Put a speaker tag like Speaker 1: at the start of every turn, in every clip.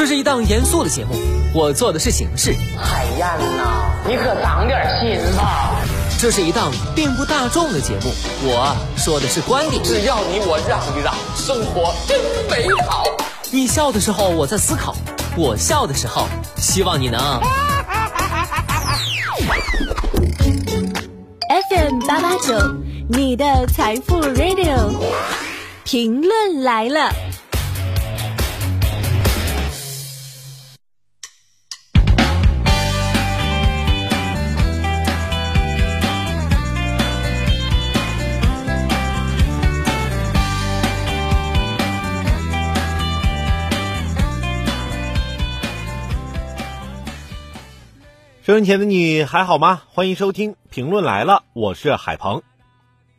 Speaker 1: 这是一档严肃的节目，我做的是形式。
Speaker 2: 海燕呐，你可长点心吧！
Speaker 1: 这是一档并不大众的节目，我说的是观点。
Speaker 2: 只要你我让一让，生活真美好。
Speaker 1: 你笑的时候我在思考，我笑的时候希望你能。
Speaker 3: FM 八八九，你的财富 Radio，评论来了。
Speaker 4: 收音前的你还好吗？欢迎收听评论来了，我是海鹏。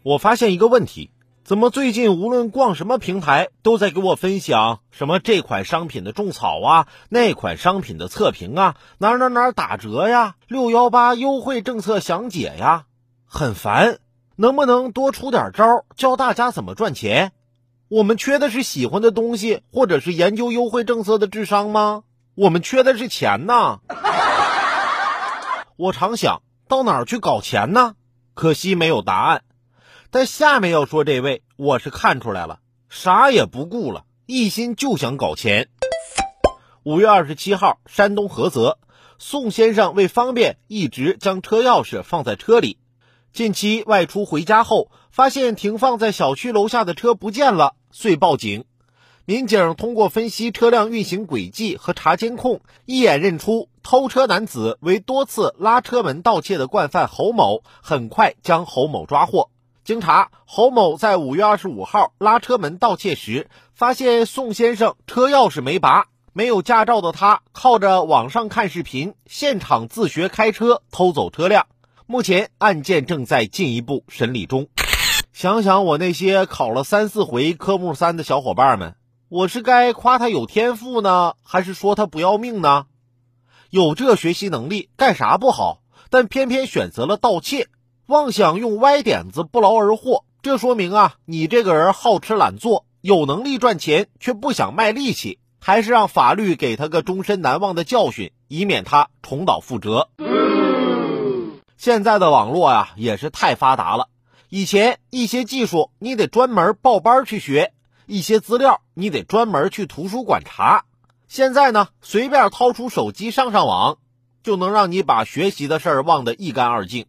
Speaker 4: 我发现一个问题，怎么最近无论逛什么平台，都在给我分享什么这款商品的种草啊，那款商品的测评啊，哪哪哪打折呀，六幺八优惠政策详解呀，很烦。能不能多出点招，教大家怎么赚钱？我们缺的是喜欢的东西，或者是研究优惠政策的智商吗？我们缺的是钱呐。我常想到哪儿去搞钱呢？可惜没有答案。但下面要说这位，我是看出来了，啥也不顾了，一心就想搞钱。五月二十七号，山东菏泽，宋先生为方便，一直将车钥匙放在车里。近期外出回家后，发现停放在小区楼下的车不见了，遂报警。民警通过分析车辆运行轨迹和查监控，一眼认出偷车男子为多次拉车门盗窃的惯犯侯某，很快将侯某抓获。经查，侯某在五月二十五号拉车门盗窃时，发现宋先生车钥匙没拔，没有驾照的他靠着网上看视频，现场自学开车偷走车辆。目前案件正在进一步审理中。想想我那些考了三四回科目三的小伙伴们。我是该夸他有天赋呢，还是说他不要命呢？有这学习能力干啥不好？但偏偏选择了盗窃，妄想用歪点子不劳而获。这说明啊，你这个人好吃懒做，有能力赚钱却不想卖力气，还是让法律给他个终身难忘的教训，以免他重蹈覆辙。现在的网络啊，也是太发达了。以前一些技术你得专门报班去学。一些资料你得专门去图书馆查，现在呢，随便掏出手机上上网，就能让你把学习的事儿忘得一干二净。